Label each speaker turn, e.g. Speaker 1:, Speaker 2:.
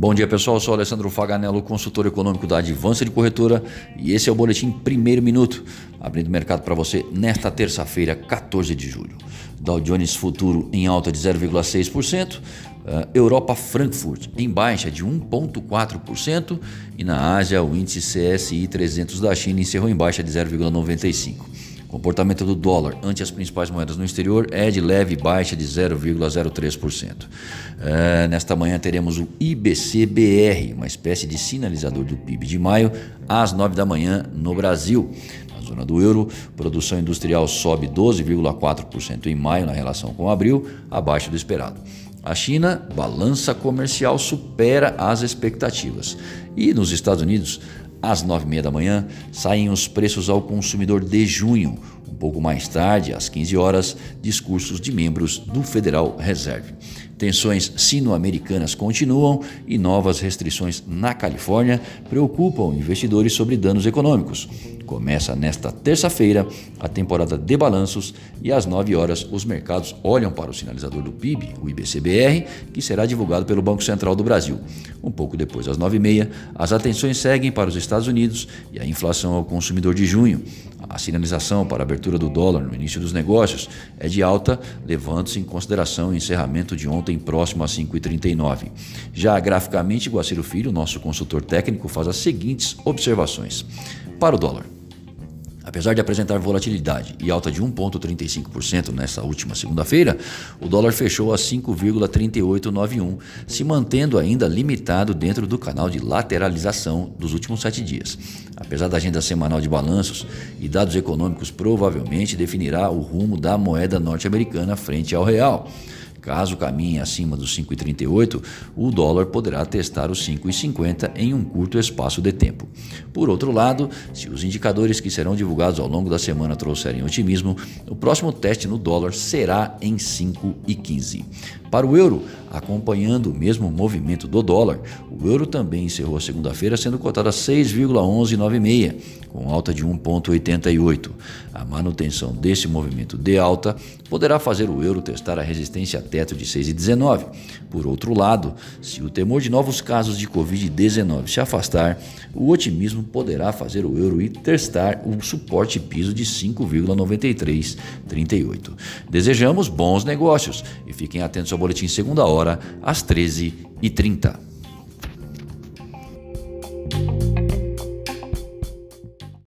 Speaker 1: Bom dia pessoal, eu sou Alessandro Faganello, consultor econômico da Advança de Corretora e esse é o Boletim Primeiro Minuto, abrindo mercado para você nesta terça-feira, 14 de julho. Dow Jones Futuro em alta de 0,6%, eh, Europa Frankfurt em baixa de 1,4% e na Ásia o índice CSI 300 da China encerrou em baixa de 0,95%. Comportamento do dólar ante as principais moedas no exterior é de leve baixa de 0,03%. É, nesta manhã teremos o IBCBR, uma espécie de sinalizador do PIB de maio, às 9 da manhã no Brasil. Na zona do euro, produção industrial sobe 12,4% em maio na relação com abril, abaixo do esperado. A China, balança comercial supera as expectativas. E nos Estados Unidos, às nove e meia da manhã, saem os preços ao consumidor de junho. Um pouco mais tarde, às 15 horas, discursos de membros do Federal Reserve. Tensões sino-americanas continuam e novas restrições na Califórnia preocupam investidores sobre danos econômicos. Começa nesta terça-feira a temporada de balanços e às 9 horas os mercados olham para o sinalizador do PIB, o IBCBR, que será divulgado pelo Banco Central do Brasil. Um pouco depois, às 9h30, as atenções seguem para os Estados Unidos e a inflação ao consumidor de junho. A sinalização para a abertura do dólar no início dos negócios é de alta, levando-se em consideração o encerramento de ontem próximo a 5,39. Já graficamente, Guaciro Filho, nosso consultor técnico, faz as seguintes observações. Para o dólar. Apesar de apresentar volatilidade e alta de 1,35% nessa última segunda-feira, o dólar fechou a 5,3891, se mantendo ainda limitado dentro do canal de lateralização dos últimos sete dias. Apesar da agenda semanal de balanços e dados econômicos, provavelmente definirá o rumo da moeda norte-americana frente ao real. Caso caminhe acima dos 5,38, o dólar poderá testar os 5,50 em um curto espaço de tempo. Por outro lado, se os indicadores que serão divulgados ao longo da semana trouxerem otimismo, o próximo teste no dólar será em 5,15. Para o euro, acompanhando o mesmo movimento do dólar, o euro também encerrou a segunda-feira sendo cotado a 6,1196, com alta de 1,88. A manutenção desse movimento de alta poderá fazer o euro testar a resistência a teto de 6,19. Por outro lado, se o temor de novos casos de Covid-19 se afastar, o otimismo poderá fazer o euro ir testar o suporte piso de 5,9338. Desejamos bons negócios e fiquem atentos ao boletim segunda hora, às 13h30.